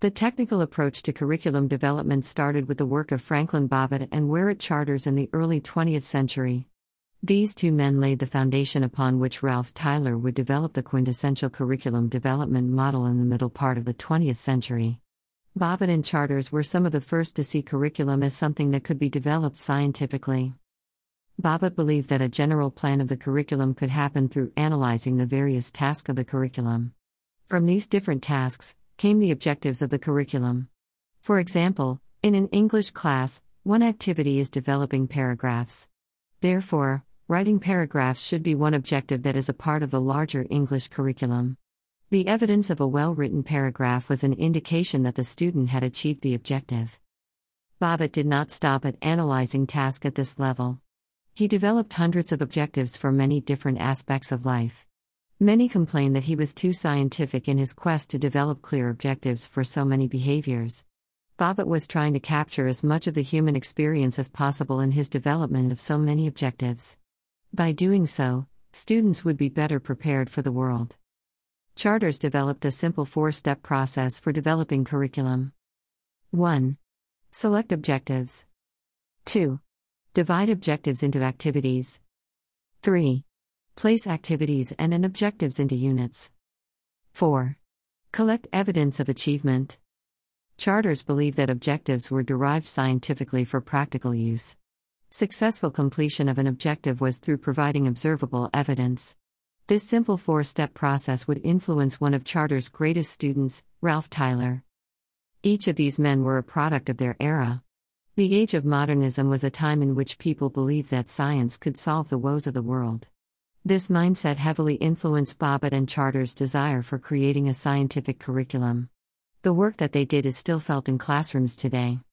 The technical approach to curriculum development started with the work of Franklin Bobbitt and Werrett Charters in the early 20th century. These two men laid the foundation upon which Ralph Tyler would develop the quintessential curriculum development model in the middle part of the 20th century. Bobbitt and Charters were some of the first to see curriculum as something that could be developed scientifically. Bobbitt believed that a general plan of the curriculum could happen through analyzing the various tasks of the curriculum. From these different tasks, came the objectives of the curriculum. For example, in an English class, one activity is developing paragraphs. Therefore, writing paragraphs should be one objective that is a part of the larger English curriculum. The evidence of a well written paragraph was an indication that the student had achieved the objective. Bobbitt did not stop at analyzing task at this level. He developed hundreds of objectives for many different aspects of life. Many complain that he was too scientific in his quest to develop clear objectives for so many behaviors. Bobbitt was trying to capture as much of the human experience as possible in his development of so many objectives. By doing so, students would be better prepared for the world. Charters developed a simple four step process for developing curriculum 1. Select objectives. 2. Divide objectives into activities. 3. Place activities and objectives into units. 4. Collect evidence of achievement. Charters believe that objectives were derived scientifically for practical use. Successful completion of an objective was through providing observable evidence. This simple four step process would influence one of Charters' greatest students, Ralph Tyler. Each of these men were a product of their era. The age of modernism was a time in which people believed that science could solve the woes of the world. This mindset heavily influenced Bobbitt and Charter's desire for creating a scientific curriculum. The work that they did is still felt in classrooms today.